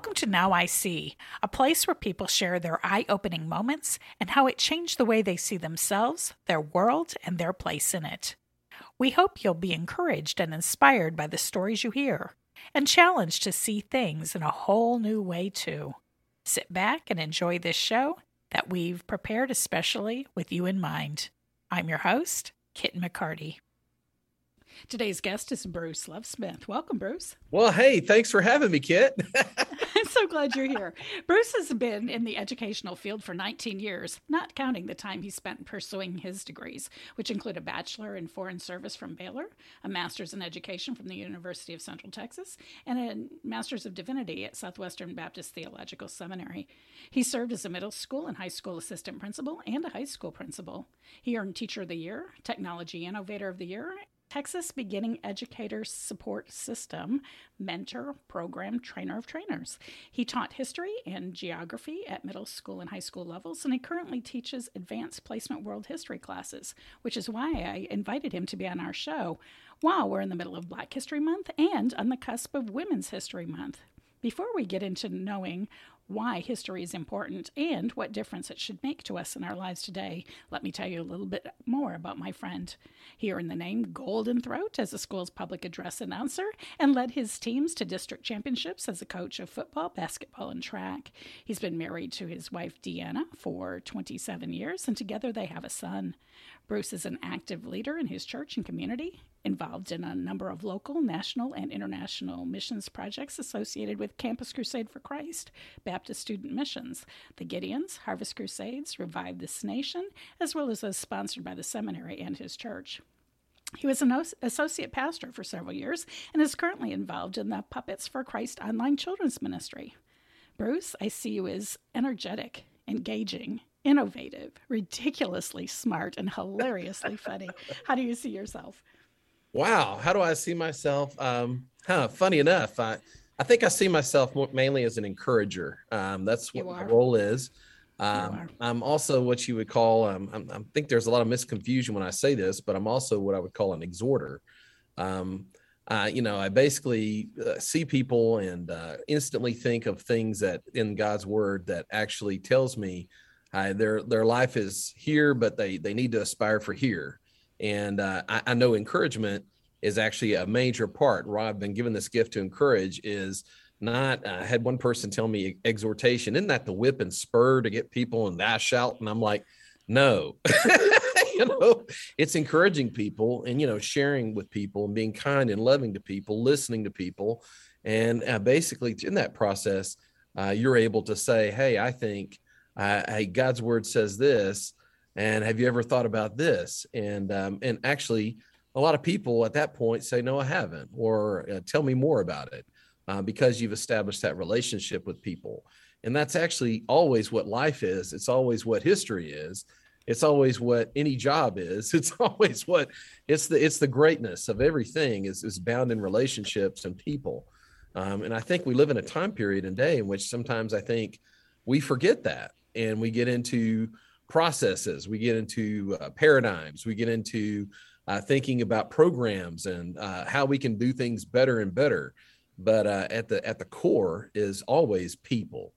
Welcome to Now I See, a place where people share their eye opening moments and how it changed the way they see themselves, their world, and their place in it. We hope you'll be encouraged and inspired by the stories you hear, and challenged to see things in a whole new way, too. Sit back and enjoy this show that we've prepared especially with you in mind. I'm your host, Kit McCarty. Today's guest is Bruce Lovesmith. Welcome, Bruce. Well, hey, thanks for having me, Kit. I'm so glad you're here. Bruce has been in the educational field for 19 years, not counting the time he spent pursuing his degrees, which include a bachelor in foreign service from Baylor, a master's in education from the University of Central Texas, and a master's of divinity at Southwestern Baptist Theological Seminary. He served as a middle school and high school assistant principal and a high school principal. He earned Teacher of the Year, Technology Innovator of the Year, Texas Beginning Educator Support System Mentor Program Trainer of Trainers. He taught history and geography at middle school and high school levels, and he currently teaches advanced placement world history classes, which is why I invited him to be on our show while we're in the middle of Black History Month and on the cusp of Women's History Month. Before we get into knowing why history is important and what difference it should make to us in our lives today, let me tell you a little bit more about my friend. He earned the name Golden Throat as the school's public address announcer and led his teams to district championships as a coach of football, basketball, and track. He's been married to his wife Deanna for 27 years, and together they have a son. Bruce is an active leader in his church and community, involved in a number of local, national, and international missions projects associated with Campus Crusade for Christ, Baptist Student Missions, the Gideons, Harvest Crusades, Revive This Nation, as well as those sponsored by the seminary and his church. He was an associate pastor for several years and is currently involved in the Puppets for Christ online children's ministry. Bruce, I see you as energetic, engaging, innovative, ridiculously smart, and hilariously funny. How do you see yourself? Wow, how do I see myself? Um, huh, funny enough, I I think I see myself more, mainly as an encourager. Um, that's what my role is. Um, I'm also what you would call. Um, i think there's a lot of misconfusion when I say this, but I'm also what I would call an exhorter. Um, uh, you know, I basically uh, see people and uh, instantly think of things that in God's word that actually tells me their their life is here, but they they need to aspire for here. And uh, I, I, know encouragement is actually a major part. Where I've been given this gift to encourage is not. Uh, I had one person tell me exhortation. Isn't that the whip and spur to get people and dash out? And I'm like, no. you know, it's encouraging people and you know sharing with people and being kind and loving to people, listening to people, and uh, basically in that process, uh, you're able to say, hey, I think hey, God's word says this, and have you ever thought about this? And um, and actually, a lot of people at that point say, no, I haven't, or uh, tell me more about it, uh, because you've established that relationship with people. And that's actually always what life is. It's always what history is. It's always what any job is. It's always what it's the it's the greatness of everything is is bound in relationships and people. Um, and I think we live in a time period and day in which sometimes I think we forget that and we get into processes, we get into uh, paradigms, we get into uh, thinking about programs and uh, how we can do things better and better. But uh, at the at the core is always people,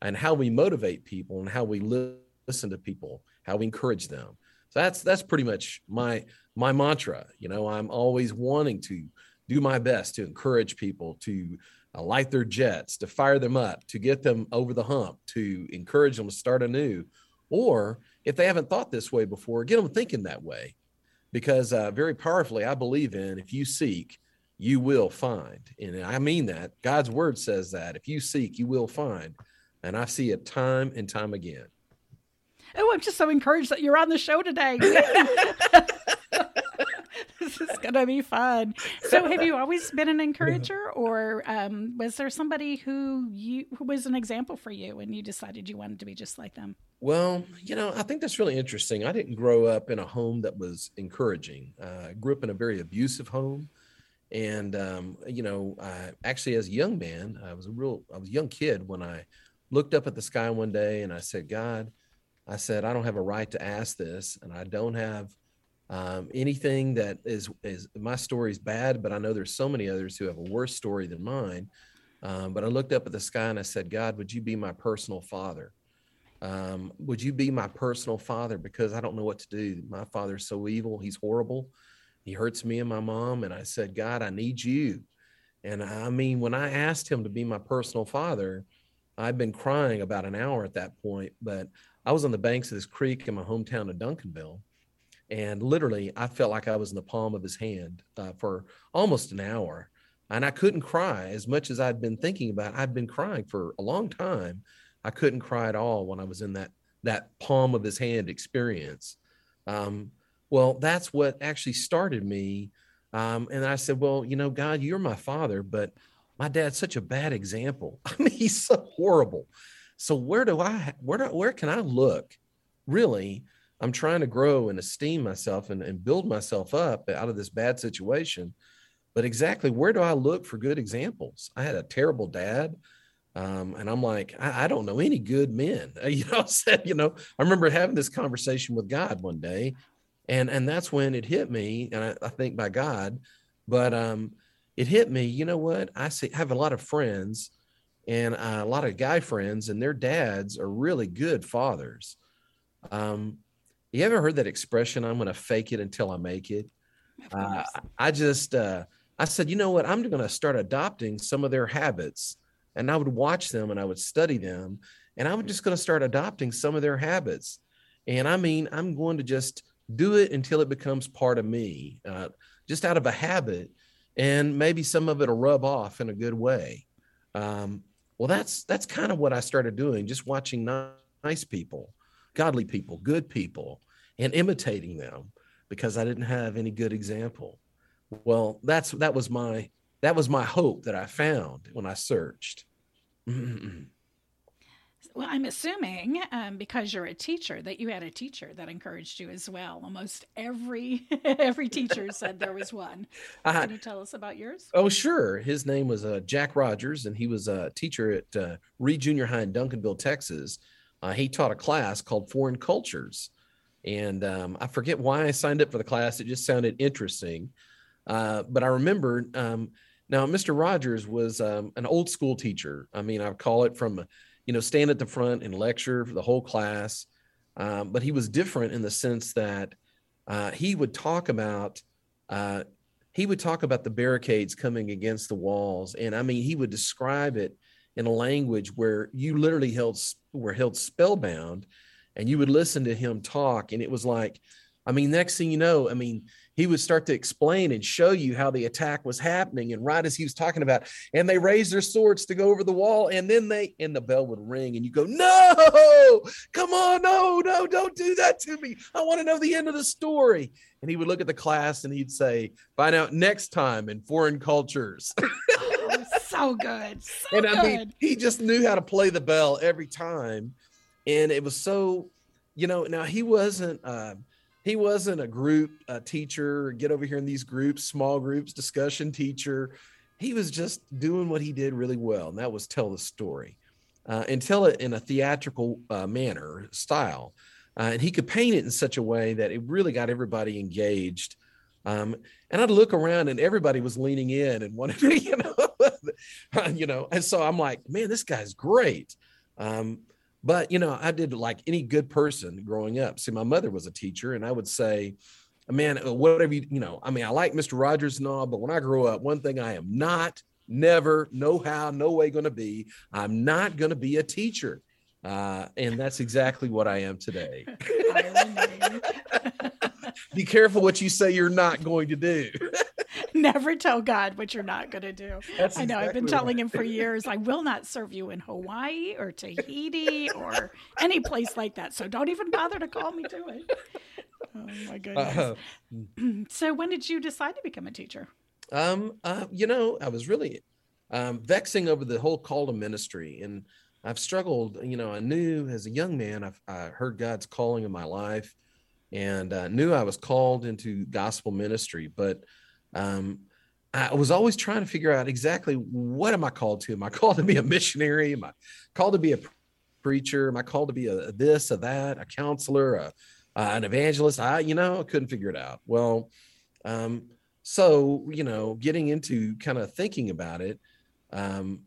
and how we motivate people, and how we listen to people, how we encourage them. So that's that's pretty much my my mantra. You know, I'm always wanting to do my best to encourage people to uh, light their jets, to fire them up, to get them over the hump, to encourage them to start anew. Or if they haven't thought this way before, get them thinking that way. Because uh, very powerfully, I believe in if you seek, you will find. And I mean that. God's word says that. If you seek, you will find. And I see it time and time again. Oh, I'm just so encouraged that you're on the show today. this is gonna be fun. So, have you always been an encourager, or um, was there somebody who you who was an example for you, and you decided you wanted to be just like them? Well, you know, I think that's really interesting. I didn't grow up in a home that was encouraging. Uh, I grew up in a very abusive home, and um, you know, I, actually, as a young man, I was a real, I was a young kid when I looked up at the sky one day and I said, God, I said, I don't have a right to ask this, and I don't have um, anything that is is my story is bad, but I know there's so many others who have a worse story than mine. Um, but I looked up at the sky and I said, God, would you be my personal father? Um, would you be my personal father? Because I don't know what to do. My father's so evil. He's horrible. He hurts me and my mom. And I said, God, I need you. And I mean, when I asked him to be my personal father, I'd been crying about an hour at that point, but I was on the banks of this creek in my hometown of Duncanville. And literally, I felt like I was in the palm of his hand uh, for almost an hour. And I couldn't cry as much as I'd been thinking about. I'd been crying for a long time. I couldn't cry at all when I was in that that palm of his hand experience. Um, well, that's what actually started me. Um, and I said, well, you know, God, you're my father, but my dad's such a bad example. I mean, he's so horrible. So where do I where do, where can I look? Really, I'm trying to grow and esteem myself and, and build myself up out of this bad situation. But exactly where do I look for good examples? I had a terrible dad. Um, and I'm like, I, I, don't know any good men. You know, I said, you know, I remember having this conversation with God one day, and and that's when it hit me, and I, I think by God, but um, it hit me. You know what? I see, have a lot of friends, and uh, a lot of guy friends, and their dads are really good fathers. Um, you ever heard that expression? I'm going to fake it until I make it. Uh, I just, uh, I said, you know what? I'm going to start adopting some of their habits, and I would watch them and I would study them, and I'm just going to start adopting some of their habits. And I mean, I'm going to just do it until it becomes part of me, uh, just out of a habit, and maybe some of it'll rub off in a good way. Um, well, that's that's kind of what I started doing, just watching nice people, godly people, good people, and imitating them because I didn't have any good example. Well, that's that was my that was my hope that I found when I searched. Well, I'm assuming um, because you're a teacher that you had a teacher that encouraged you as well. Almost every every teacher said there was one. Can you tell us about yours? Oh, sure. His name was uh, Jack Rogers, and he was a teacher at uh, Reed Junior High in Duncanville, Texas. Uh, he taught a class called Foreign Cultures, and um, I forget why I signed up for the class. It just sounded interesting. Uh, but I remember um, now Mr. Rogers was um, an old school teacher. I mean, I call it from you know, stand at the front and lecture for the whole class. Um, but he was different in the sense that uh, he would talk about uh, he would talk about the barricades coming against the walls, and I mean he would describe it in a language where you literally held were held spellbound, and you would listen to him talk, and it was like, I mean, next thing you know, I mean, he would start to explain and show you how the attack was happening. And right as he was talking about, and they raised their swords to go over the wall, and then they, and the bell would ring, and you go, No, come on, no, no, don't do that to me. I want to know the end of the story. And he would look at the class and he'd say, Find out next time in foreign cultures. so good. So and I mean, he just knew how to play the bell every time. And it was so, you know, now he wasn't, uh, he wasn't a group a teacher get over here in these groups small groups discussion teacher he was just doing what he did really well and that was tell the story uh, and tell it in a theatrical uh, manner style uh, and he could paint it in such a way that it really got everybody engaged um, and I'd look around and everybody was leaning in and wanted to, you know, you know, and so I'm like, man, this guy's great. Um, but, you know, I did like any good person growing up. See, my mother was a teacher, and I would say, man, uh, whatever you, you know, I mean, I like Mr. Rogers and all, but when I grow up, one thing I am not, never, no how, no way going to be, I'm not going to be a teacher. Uh, and that's exactly what I am today. be careful what you say you're not going to do. Never tell God what you're not going to do. That's I know. Exactly I've been telling right. him for years, I will not serve you in Hawaii or Tahiti or any place like that. So don't even bother to call me to it. Oh my goodness. Uh, so when did you decide to become a teacher? Um, uh, you know, I was really um, vexing over the whole call to ministry and I've struggled, you know, I knew as a young man, I've, I heard God's calling in my life and uh, knew I was called into gospel ministry, but um, I was always trying to figure out exactly what am I called to? Am I called to be a missionary? Am I called to be a preacher? Am I called to be a, a this, a that, a counselor, a, uh, an evangelist? I, you know, I couldn't figure it out. Well, um, so you know, getting into kind of thinking about it, um,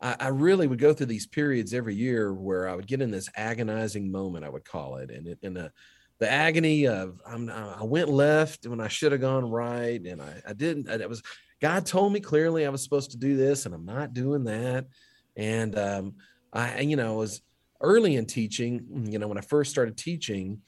I, I, really would go through these periods every year where I would get in this agonizing moment, I would call it, and in the the agony of I'm, i went left when I should have gone right, and I, I didn't. It was God told me clearly I was supposed to do this, and I'm not doing that. And um, I, you know, was early in teaching. You know, when I first started teaching,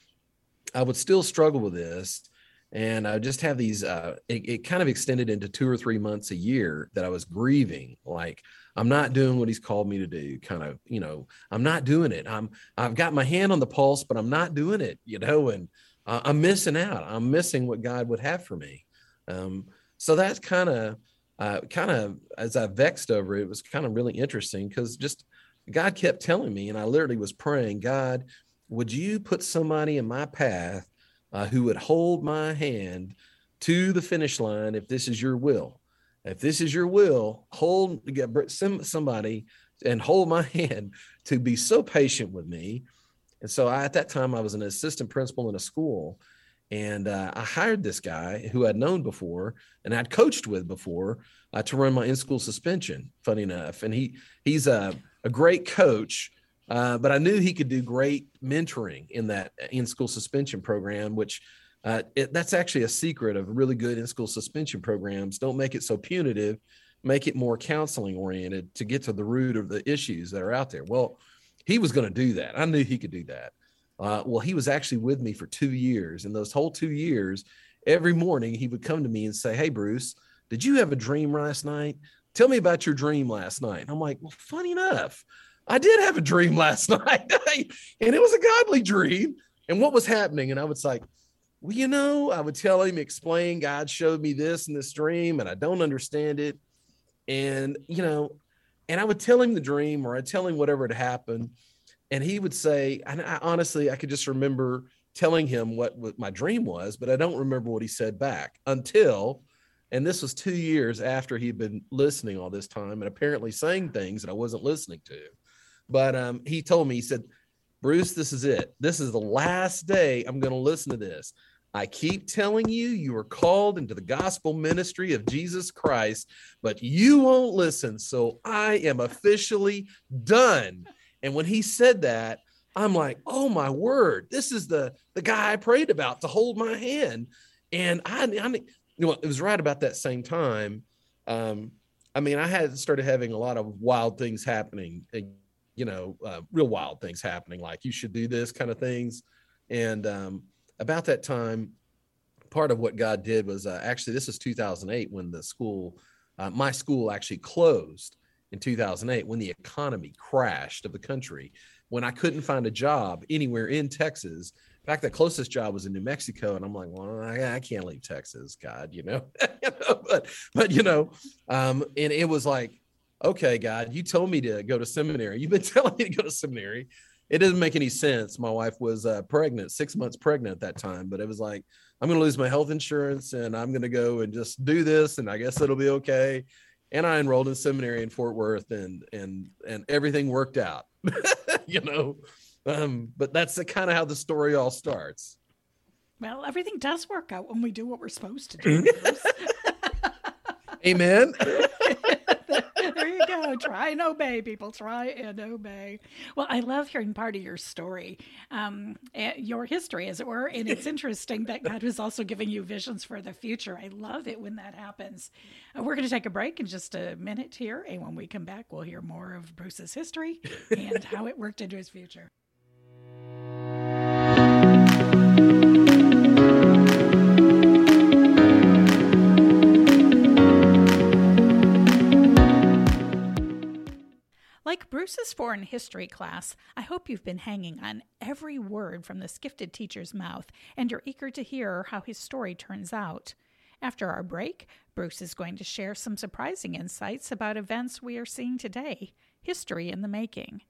I would still struggle with this, and I just have these. Uh, it, it kind of extended into two or three months a year that I was grieving, like I'm not doing what he's called me to do. Kind of, you know, I'm not doing it. I'm I've got my hand on the pulse, but I'm not doing it. You know, and uh, I'm missing out. I'm missing what God would have for me. Um, so that's kind of, uh, kind of as I vexed over it, it was kind of really interesting because just God kept telling me, and I literally was praying, God, would you put somebody in my path uh, who would hold my hand to the finish line if this is your will? if this is your will, hold somebody and hold my hand to be so patient with me. And so I, at that time, I was an assistant principal in a school, and uh, I hired this guy who I'd known before and I'd coached with before uh, to run my in-school suspension. Funny enough, and he he's a, a great coach, uh, but I knew he could do great mentoring in that in-school suspension program, which uh, it, that's actually a secret of really good in school suspension programs. Don't make it so punitive, make it more counseling oriented to get to the root of the issues that are out there. Well, he was going to do that. I knew he could do that. Uh, well, he was actually with me for two years. And those whole two years, every morning he would come to me and say, Hey, Bruce, did you have a dream last night? Tell me about your dream last night. I'm like, Well, funny enough, I did have a dream last night. and it was a godly dream. And what was happening? And I was like, well, you know, I would tell him, explain, God showed me this in this dream, and I don't understand it. And, you know, and I would tell him the dream or I'd tell him whatever had happened. And he would say, and I, honestly, I could just remember telling him what, what my dream was, but I don't remember what he said back until, and this was two years after he'd been listening all this time and apparently saying things that I wasn't listening to. But um, he told me, he said, Bruce, this is it. This is the last day I'm going to listen to this. I keep telling you, you are called into the gospel ministry of Jesus Christ, but you won't listen. So I am officially done. And when he said that, I'm like, oh my word, this is the the guy I prayed about to hold my hand. And I, I you know, it was right about that same time. Um, I mean, I had started having a lot of wild things happening, you know, uh, real wild things happening, like you should do this kind of things. And um, about that time, part of what God did was uh, actually this is 2008 when the school, uh, my school actually closed in 2008 when the economy crashed of the country. When I couldn't find a job anywhere in Texas, in fact, the closest job was in New Mexico, and I'm like, well, I, I can't leave Texas, God, you know. but but you know, um, and it was like, okay, God, you told me to go to seminary. You've been telling me to go to seminary it doesn't make any sense. My wife was uh, pregnant, six months pregnant at that time, but it was like, I'm going to lose my health insurance and I'm going to go and just do this. And I guess it'll be okay. And I enrolled in seminary in Fort Worth and, and, and everything worked out, you know? Um, but that's the kind of how the story all starts. Well, everything does work out when we do what we're supposed to do. Amen. There you go. Try and obey, people. Try and obey. Well, I love hearing part of your story, um, eh, your history, as it were. And it's interesting that God was also giving you visions for the future. I love it when that happens. Uh, we're going to take a break in just a minute here. And when we come back, we'll hear more of Bruce's history and how it worked into his future. Foreign history class, I hope you've been hanging on every word from this gifted teacher's mouth and you're eager to hear how his story turns out. After our break, Bruce is going to share some surprising insights about events we are seeing today, history in the making.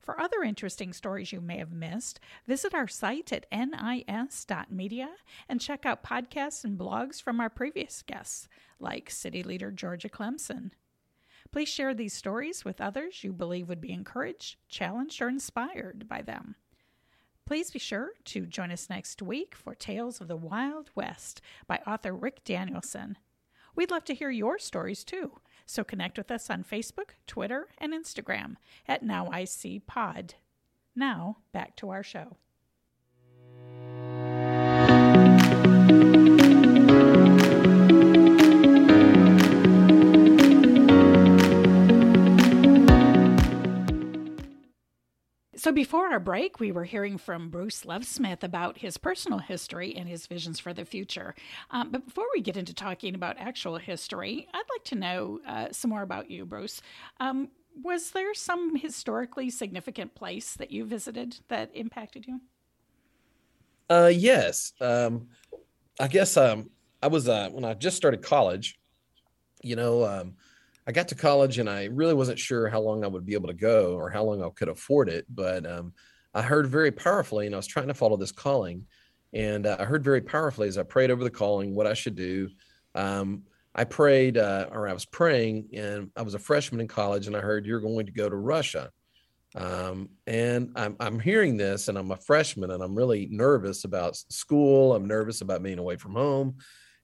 For other interesting stories you may have missed, visit our site at nis.media and check out podcasts and blogs from our previous guests, like City Leader Georgia Clemson. Please share these stories with others you believe would be encouraged, challenged, or inspired by them. Please be sure to join us next week for Tales of the Wild West by author Rick Danielson. We'd love to hear your stories too. So connect with us on Facebook, Twitter, and Instagram at Now I See Pod. Now, back to our show. So, before our break, we were hearing from Bruce Lovesmith about his personal history and his visions for the future. Um, but before we get into talking about actual history, I'd like to know uh, some more about you, Bruce. Um, was there some historically significant place that you visited that impacted you? Uh, yes. Um, I guess um, I was uh, when I just started college. You know, um, I got to college and I really wasn't sure how long I would be able to go or how long I could afford it. But um, I heard very powerfully, and I was trying to follow this calling. And uh, I heard very powerfully as I prayed over the calling what I should do. Um, I prayed, uh, or I was praying, and I was a freshman in college, and I heard you're going to go to Russia. Um, and I'm, I'm hearing this, and I'm a freshman, and I'm really nervous about school. I'm nervous about being away from home.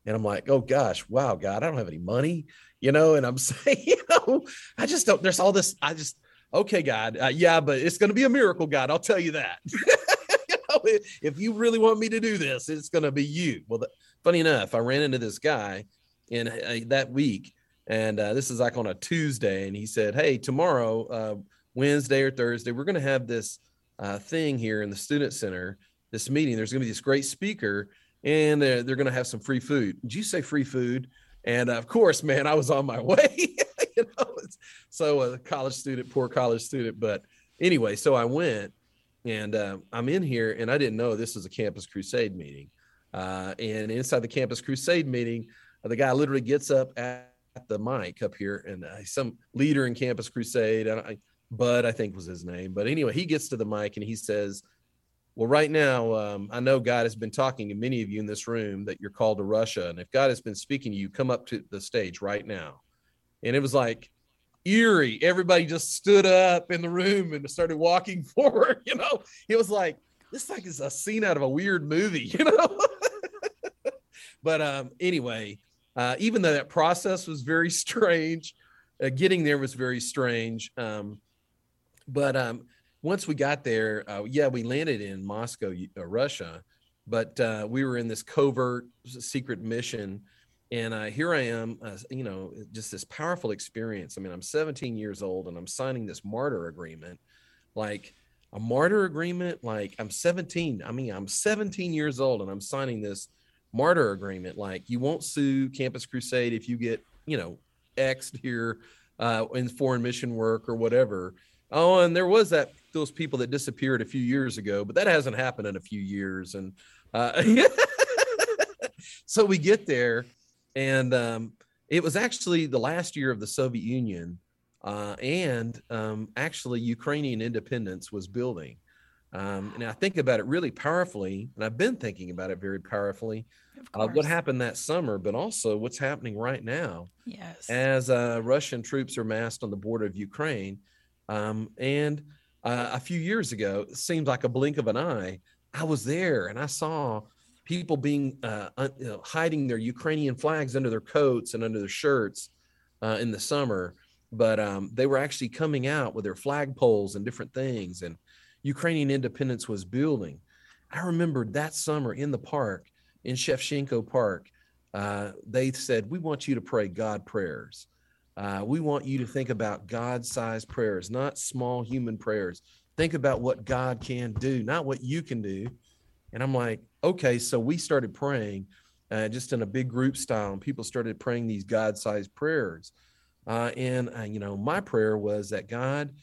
And I'm like, oh gosh, wow, God, I don't have any money you know, and I'm saying, you know, I just don't, there's all this, I just, okay, God, uh, yeah, but it's going to be a miracle, God. I'll tell you that. you know, if you really want me to do this, it's going to be you. Well, the, funny enough, I ran into this guy in uh, that week, and uh, this is like on a Tuesday, and he said, Hey, tomorrow, uh, Wednesday or Thursday, we're going to have this uh, thing here in the student center, this meeting. There's going to be this great speaker, and they're, they're going to have some free food. Did you say free food? And of course, man, I was on my way. you know, so a college student, poor college student. But anyway, so I went and uh, I'm in here and I didn't know this was a campus crusade meeting. Uh, and inside the campus crusade meeting, uh, the guy literally gets up at, the mic up here and uh, some leader in campus crusade. I, Bud, I think was his name. But anyway, he gets to the mic and he says, well, right now, um, I know God has been talking to many of you in this room that you're called to Russia. And if God has been speaking to you, come up to the stage right now. And it was like eerie. Everybody just stood up in the room and started walking forward. You know, it was like, this like is a scene out of a weird movie, you know? but um, anyway, uh, even though that process was very strange, uh, getting there was very strange. Um, but um, once we got there, uh, yeah, we landed in Moscow, uh, Russia, but uh, we were in this covert secret mission. And uh, here I am, uh, you know, just this powerful experience. I mean, I'm 17 years old and I'm signing this martyr agreement. Like a martyr agreement, like I'm 17. I mean, I'm 17 years old and I'm signing this martyr agreement. Like you won't sue Campus Crusade if you get, you know, X'd here in foreign mission work or whatever. Oh, and there was that those people that disappeared a few years ago, but that hasn't happened in a few years. And uh, so we get there, and um, it was actually the last year of the Soviet Union, uh, and um, actually Ukrainian independence was building. Um, and I think about it really powerfully, and I've been thinking about it very powerfully. Uh, what happened that summer, but also what's happening right now. Yes. As uh, Russian troops are massed on the border of Ukraine, um, and uh, a few years ago, seems like a blink of an eye. I was there and I saw people being uh, you know, hiding their Ukrainian flags under their coats and under their shirts uh, in the summer, but um, they were actually coming out with their flagpoles and different things, and Ukrainian independence was building. I remembered that summer in the park, in Shevchenko Park, uh, they said, "We want you to pray God prayers." Uh, we want you to think about God sized prayers, not small human prayers. Think about what God can do, not what you can do. And I'm like, okay, so we started praying uh, just in a big group style, and people started praying these God sized prayers. Uh, and, uh, you know, my prayer was that God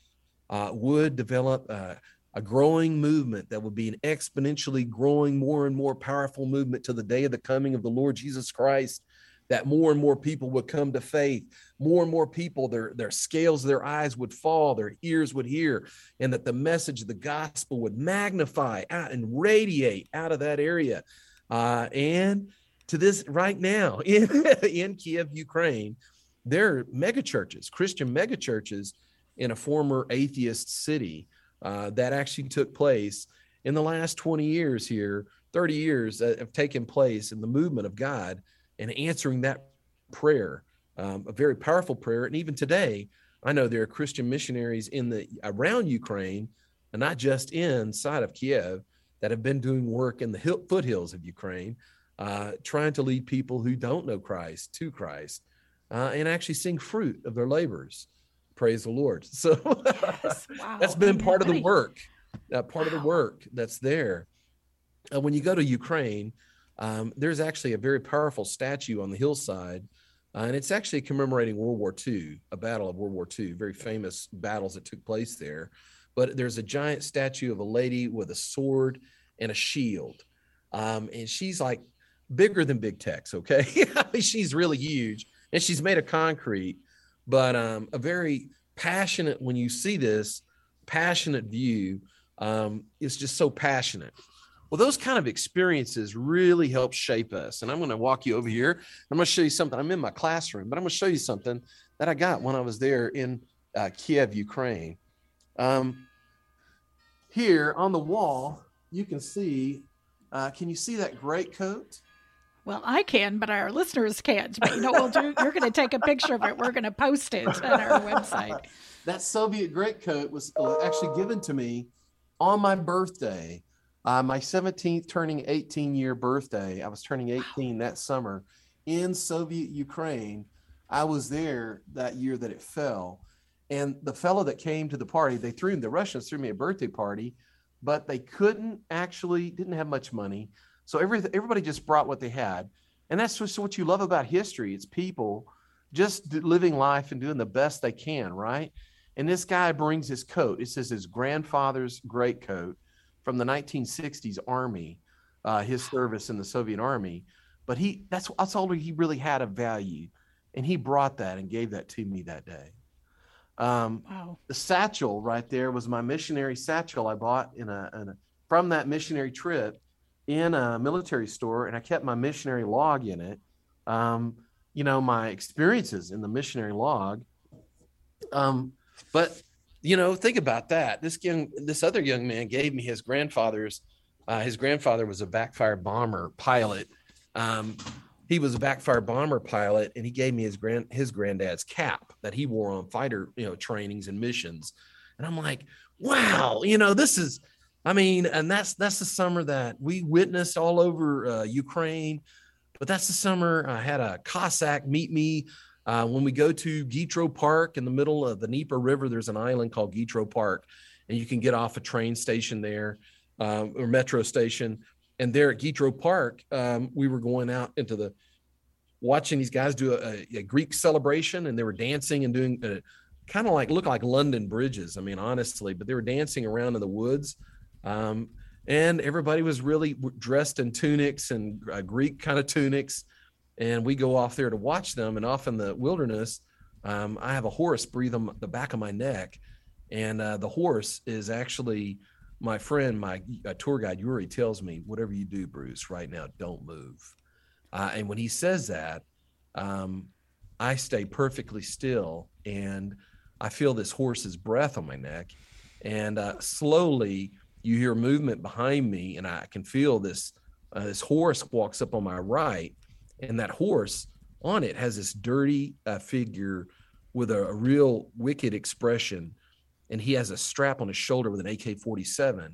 uh, would develop uh, a growing movement that would be an exponentially growing, more and more powerful movement to the day of the coming of the Lord Jesus Christ that more and more people would come to faith more and more people their their scales their eyes would fall their ears would hear and that the message of the gospel would magnify out and radiate out of that area. Uh, and to this right now in in Kiev Ukraine there are mega churches Christian mega churches in a former atheist city uh, that actually took place in the last 20 years here 30 years that have taken place in the movement of God and answering that prayer um, a very powerful prayer. And even today, I know there are Christian missionaries in the around Ukraine, and not just inside of Kiev, that have been doing work in the hill, foothills of Ukraine, uh, trying to lead people who don't know Christ to Christ, uh, and actually seeing fruit of their labors. Praise the Lord. So yes. wow. that's been part of the work. Uh, part wow. of the work that's there. Uh, when you go to Ukraine, um, there's actually a very powerful statue on the hillside uh, and it's actually commemorating World War II, a battle of World War II, very famous battles that took place there. But there's a giant statue of a lady with a sword and a shield. Um, and she's like bigger than Big Tex, okay? she's really huge and she's made of concrete, but um, a very passionate, when you see this passionate view, um, it's just so passionate. Well, those kind of experiences really help shape us. And I'm going to walk you over here. I'm going to show you something. I'm in my classroom, but I'm going to show you something that I got when I was there in uh, Kiev, Ukraine. Um, here on the wall, you can see. Uh, can you see that great coat? Well, I can, but our listeners can't. But you know, we'll do. You're going to take a picture of it. We're going to post it on our website. That Soviet greatcoat was uh, actually given to me on my birthday uh, my 17th turning 18 year birthday, I was turning 18 that summer in Soviet Ukraine. I was there that year that it fell. And the fellow that came to the party, they threw the Russians threw me a birthday party, but they couldn't actually, didn't have much money. So every, everybody just brought what they had. And that's just what you love about history. It's people just living life and doing the best they can, right? And this guy brings his coat. It says his grandfather's great coat from the 1960s Army, uh, his service in the Soviet Army. But he that's that's all he really had of value, and he brought that and gave that to me that day. Um, wow. The satchel right there was my missionary satchel I bought in a, in a from that missionary trip in a military store, and I kept my missionary log in it. Um, you know my experiences in the missionary log. Um, but you know, think about that. This young, this other young man gave me his grandfather's. Uh, his grandfather was a backfire bomber pilot. Um, he was a backfire bomber pilot, and he gave me his grand his granddad's cap that he wore on fighter, you know, trainings and missions. And I'm like, wow, you know, this is. I mean, and that's that's the summer that we witnessed all over uh, Ukraine. But that's the summer I had a Cossack meet me uh, when we go to Gitro Park in the middle of the Dnieper River, there's an island called Gitro Park, and you can get off a train station there um, or metro station. And there at Gitro Park, um, we were going out into the watching these guys do a, a Greek celebration, and they were dancing and doing uh, kind of like look like London bridges. I mean, honestly, but they were dancing around in the woods. Um, and everybody was really dressed in tunics and uh, Greek kind of tunics and we go off there to watch them. And off in the wilderness, um, I have a horse breathe on the back of my neck, and uh, the horse is actually my friend, my uh, tour guide Yuri tells me, "Whatever you do, Bruce, right now, don't move." Uh, and when he says that, um, I stay perfectly still, and I feel this horse's breath on my neck, and uh, slowly you hear movement behind me, and I can feel this. Uh, this horse walks up on my right, and that horse on it has this dirty uh, figure with a, a, real wicked expression and he has a strap on his shoulder with an ak-47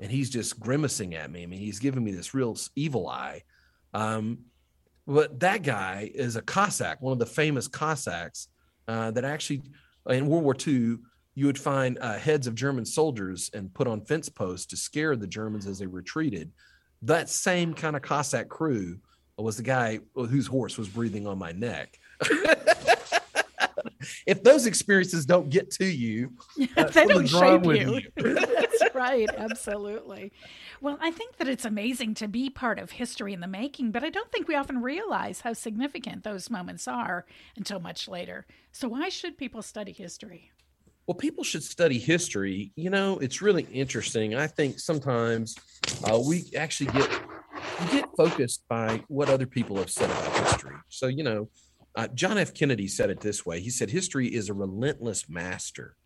and he's just grimacing at me. I mean he's giving me this real evil eye. Um, but that guy is a cossack one of the famous cossacks uh, that actually in world war ii you would find uh, heads of german soldiers and put on fence posts to scare the germans as they retreated. That same kind of cossack crew was the guy whose horse was breathing on my neck. if those experiences don't get to you, uh, they don't shape you. you. That's right. Absolutely. Well, I think that it's amazing to be part of history in the making, but I don't think we often realize how significant those moments are until much later. So, why should people study history? Well, people should study history. You know, it's really interesting. I think sometimes uh, we actually get you get focused by what other people have said about history. So, you know, uh, John F. Kennedy said it this way He said, History is a relentless master.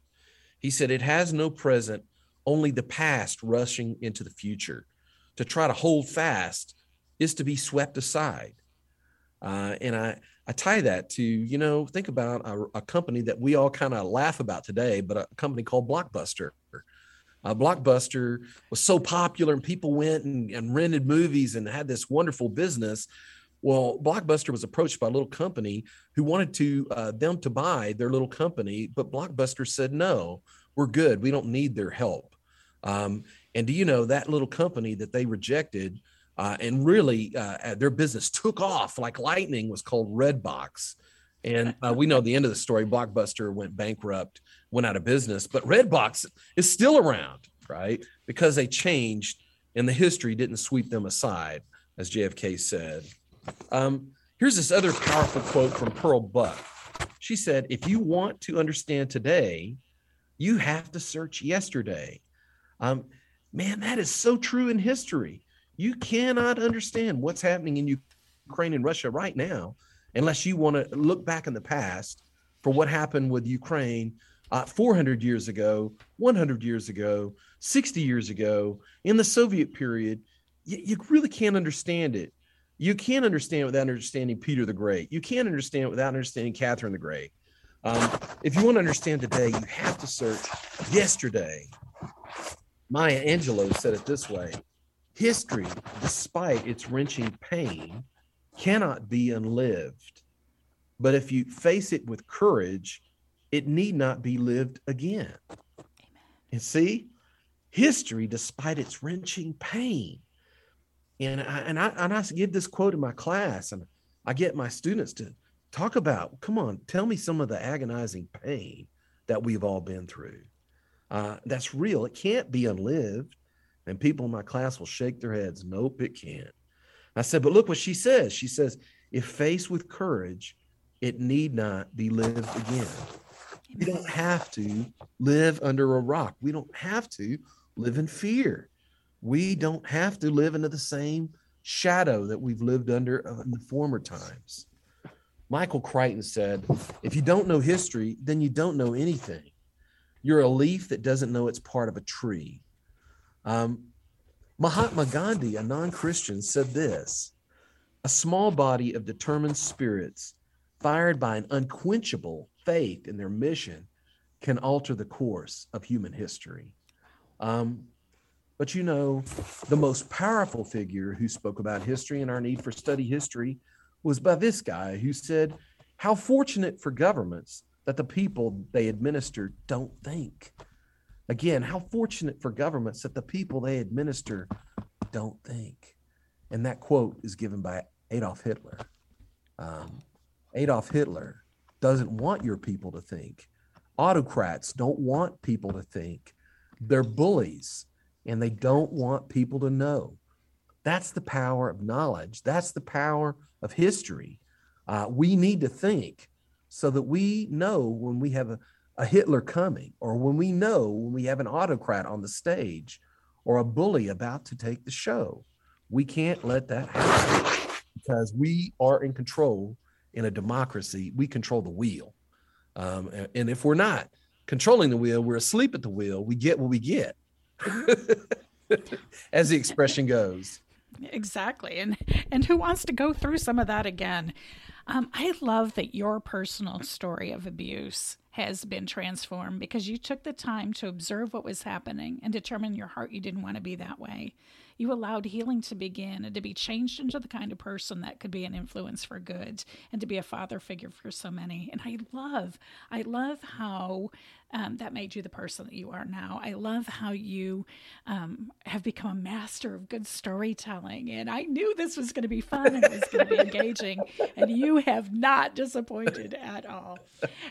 He said, It has no present, only the past rushing into the future. To try to hold fast is to be swept aside. Uh, and I, I tie that to, you know, think about a, a company that we all kind of laugh about today, but a company called Blockbuster. Uh, Blockbuster was so popular and people went and, and rented movies and had this wonderful business. Well, Blockbuster was approached by a little company who wanted to uh, them to buy their little company, but Blockbuster said no, we're good. We don't need their help. Um, and do you know that little company that they rejected uh, and really uh, their business took off like lightning was called Redbox. And uh, we know the end of the story. Blockbuster went bankrupt, went out of business, but Redbox is still around, right? Because they changed and the history didn't sweep them aside, as JFK said. Um, here's this other powerful quote from Pearl Buck. She said, If you want to understand today, you have to search yesterday. Um, man, that is so true in history. You cannot understand what's happening in Ukraine and Russia right now unless you want to look back in the past for what happened with Ukraine uh, 400 years ago, 100 years ago, 60 years ago, in the Soviet period. You, you really can't understand it. You can't understand without understanding Peter the Great. You can't understand without understanding Catherine the Great. Um, if you want to understand today, you have to search yesterday. Maya Angelou said it this way History, despite its wrenching pain, cannot be unlived. But if you face it with courage, it need not be lived again. Amen. And see, history, despite its wrenching pain, and I, and I and I give this quote in my class, and I get my students to talk about. Come on, tell me some of the agonizing pain that we've all been through. Uh, that's real. It can't be unlived. And people in my class will shake their heads. Nope, it can't. I said, but look what she says. She says, if faced with courage, it need not be lived again. We don't have to live under a rock. We don't have to live in fear. We don't have to live under the same shadow that we've lived under in the former times. Michael Crichton said, if you don't know history, then you don't know anything. You're a leaf that doesn't know it's part of a tree. Um, Mahatma Gandhi, a non Christian, said this A small body of determined spirits, fired by an unquenchable faith in their mission, can alter the course of human history. Um, but you know, the most powerful figure who spoke about history and our need for study history was by this guy who said, How fortunate for governments that the people they administer don't think. Again, how fortunate for governments that the people they administer don't think. And that quote is given by Adolf Hitler. Um, Adolf Hitler doesn't want your people to think. Autocrats don't want people to think. They're bullies and they don't want people to know. That's the power of knowledge. That's the power of history. Uh, we need to think so that we know when we have a, a Hitler coming, or when we know when we have an autocrat on the stage, or a bully about to take the show. We can't let that happen because we are in control in a democracy. We control the wheel. Um, and if we're not controlling the wheel, we're asleep at the wheel. We get what we get, as the expression goes. Exactly. And and who wants to go through some of that again? Um, I love that your personal story of abuse has been transformed because you took the time to observe what was happening and determine in your heart you didn't want to be that way. You allowed healing to begin and to be changed into the kind of person that could be an influence for good and to be a father figure for so many. And I love, I love how um, that made you the person that you are now. I love how you um, have become a master of good storytelling. And I knew this was going to be fun and it was going to be engaging. And you have not disappointed at all.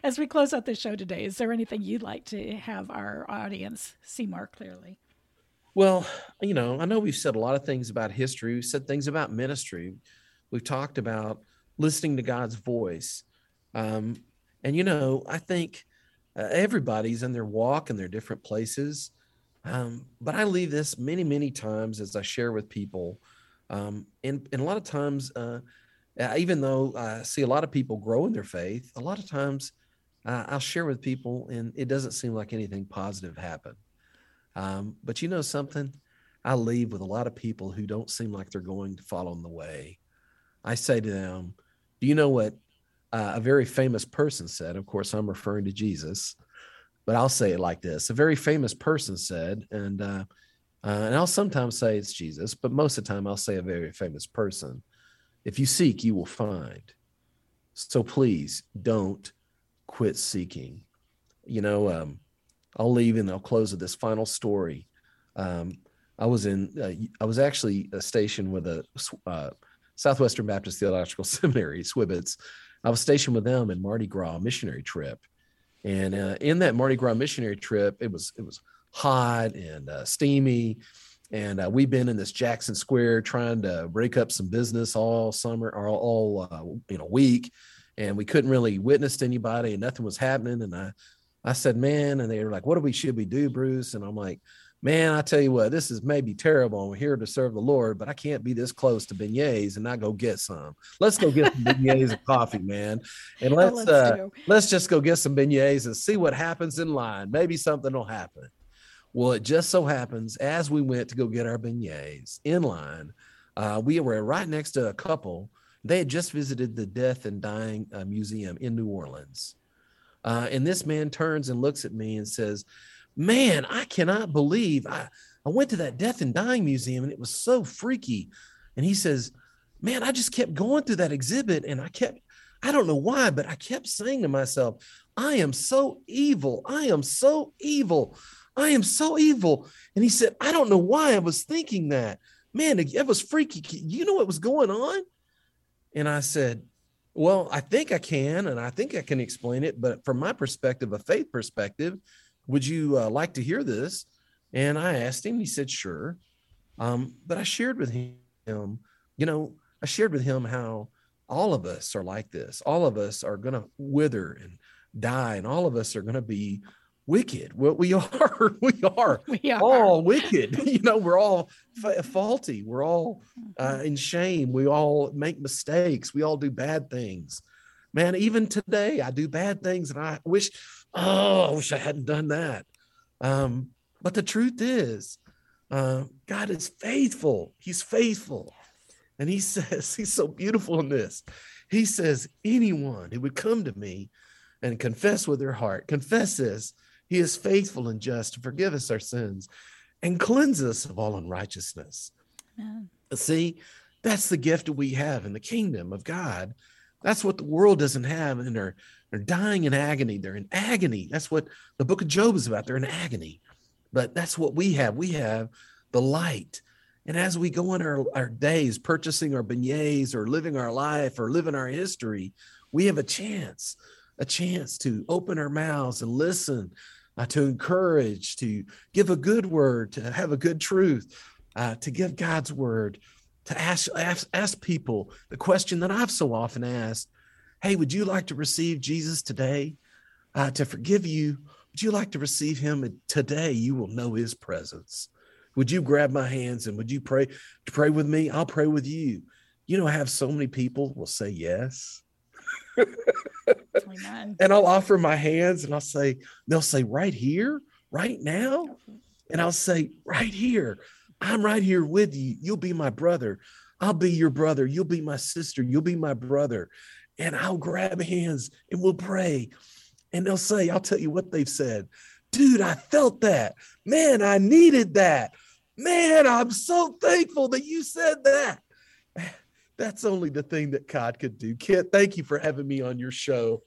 As we close out the show today, is there anything you'd like to have our audience see more clearly? Well, you know, I know we've said a lot of things about history. We've said things about ministry. We've talked about listening to God's voice. Um, and, you know, I think uh, everybody's in their walk in their different places. Um, but I leave this many, many times as I share with people. Um, and, and a lot of times, uh, uh, even though I see a lot of people grow in their faith, a lot of times uh, I'll share with people and it doesn't seem like anything positive happened. Um, but you know something? I leave with a lot of people who don't seem like they're going to follow in the way. I say to them, Do you know what uh, a very famous person said? Of course, I'm referring to Jesus, but I'll say it like this: a very famous person said, and uh, uh, and I'll sometimes say it's Jesus, but most of the time I'll say a very famous person. If you seek, you will find. So please don't quit seeking. You know, um, I'll leave and I'll close with this final story. Um, I was in, uh, I was actually stationed with a uh, Southwestern Baptist Theological Seminary, SWBS. I was stationed with them in Mardi Gras missionary trip, and uh, in that Mardi Gras missionary trip, it was it was hot and uh, steamy, and uh, we've been in this Jackson Square trying to break up some business all summer or all, uh, you know week, and we couldn't really witness to anybody, and nothing was happening. And I I said, man, and they were like, what do we should we do, Bruce? And I'm like, man, I tell you what, this is maybe terrible. I'm here to serve the Lord, but I can't be this close to beignets and not go get some. Let's go get some beignets and coffee, man. And let's let's, uh, let's just go get some beignets and see what happens in line. Maybe something will happen. Well, it just so happens as we went to go get our beignets in line, uh, we were right next to a couple. They had just visited the Death and Dying uh, Museum in New Orleans. Uh, and this man turns and looks at me and says, Man, I cannot believe I, I went to that death and dying museum and it was so freaky. And he says, Man, I just kept going through that exhibit and I kept, I don't know why, but I kept saying to myself, I am so evil. I am so evil. I am so evil. And he said, I don't know why I was thinking that. Man, it was freaky. You know what was going on? And I said, well, I think I can, and I think I can explain it. But from my perspective, a faith perspective, would you uh, like to hear this? And I asked him. He said, sure. Um, but I shared with him, you know, I shared with him how all of us are like this. All of us are going to wither and die, and all of us are going to be wicked. Well, we are, we are, we are. all wicked. you know, we're all fa- faulty. We're all uh, mm-hmm. in shame. We all make mistakes. We all do bad things. Man, even today, I do bad things, and I wish, oh, I wish I hadn't done that. Um, but the truth is, uh, God is faithful. He's faithful. And he says, he's so beautiful in this. He says, anyone who would come to me and confess with their heart, confess this, he is faithful and just to forgive us our sins and cleanse us of all unrighteousness. Amen. See, that's the gift that we have in the kingdom of God. That's what the world doesn't have. And they're, they're dying in agony. They're in agony. That's what the book of Job is about. They're in agony. But that's what we have. We have the light. And as we go in our, our days, purchasing our beignets or living our life or living our history, we have a chance, a chance to open our mouths and listen uh, to encourage, to give a good word, to have a good truth, uh, to give God's word, to ask, ask, ask people the question that I've so often asked Hey, would you like to receive Jesus today? Uh, to forgive you, would you like to receive him today? You will know his presence. Would you grab my hands and would you pray to pray with me? I'll pray with you. You know, I have so many people will say yes. And I'll offer my hands and I'll say, they'll say, right here, right now. And I'll say, right here, I'm right here with you. You'll be my brother. I'll be your brother. You'll be my sister. You'll be my brother. And I'll grab hands and we'll pray. And they'll say, I'll tell you what they've said. Dude, I felt that. Man, I needed that. Man, I'm so thankful that you said that that's only the thing that God could do. Kit, thank you for having me on your show.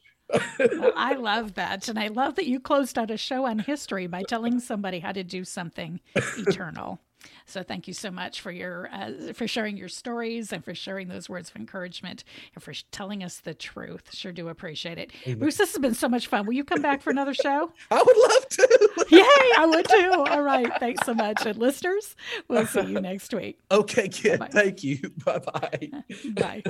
well, I love that. And I love that you closed out a show on history by telling somebody how to do something eternal. So thank you so much for your uh, for sharing your stories and for sharing those words of encouragement and for telling us the truth. Sure do appreciate it. Amen. Bruce, this has been so much fun. Will you come back for another show? I would love to. Yay, I would too. All right. Thanks so much. And listeners, we'll see you next week. Okay, kid. Bye-bye. Thank you. Bye-bye. Bye.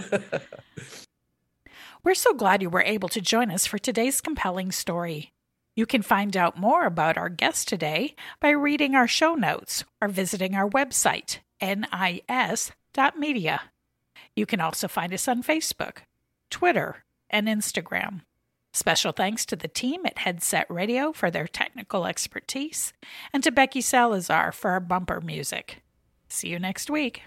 We're so glad you were able to join us for today's compelling story. You can find out more about our guest today by reading our show notes or visiting our website, nis.media. You can also find us on Facebook, Twitter, and Instagram. Special thanks to the team at Headset Radio for their technical expertise and to Becky Salazar for our bumper music. See you next week.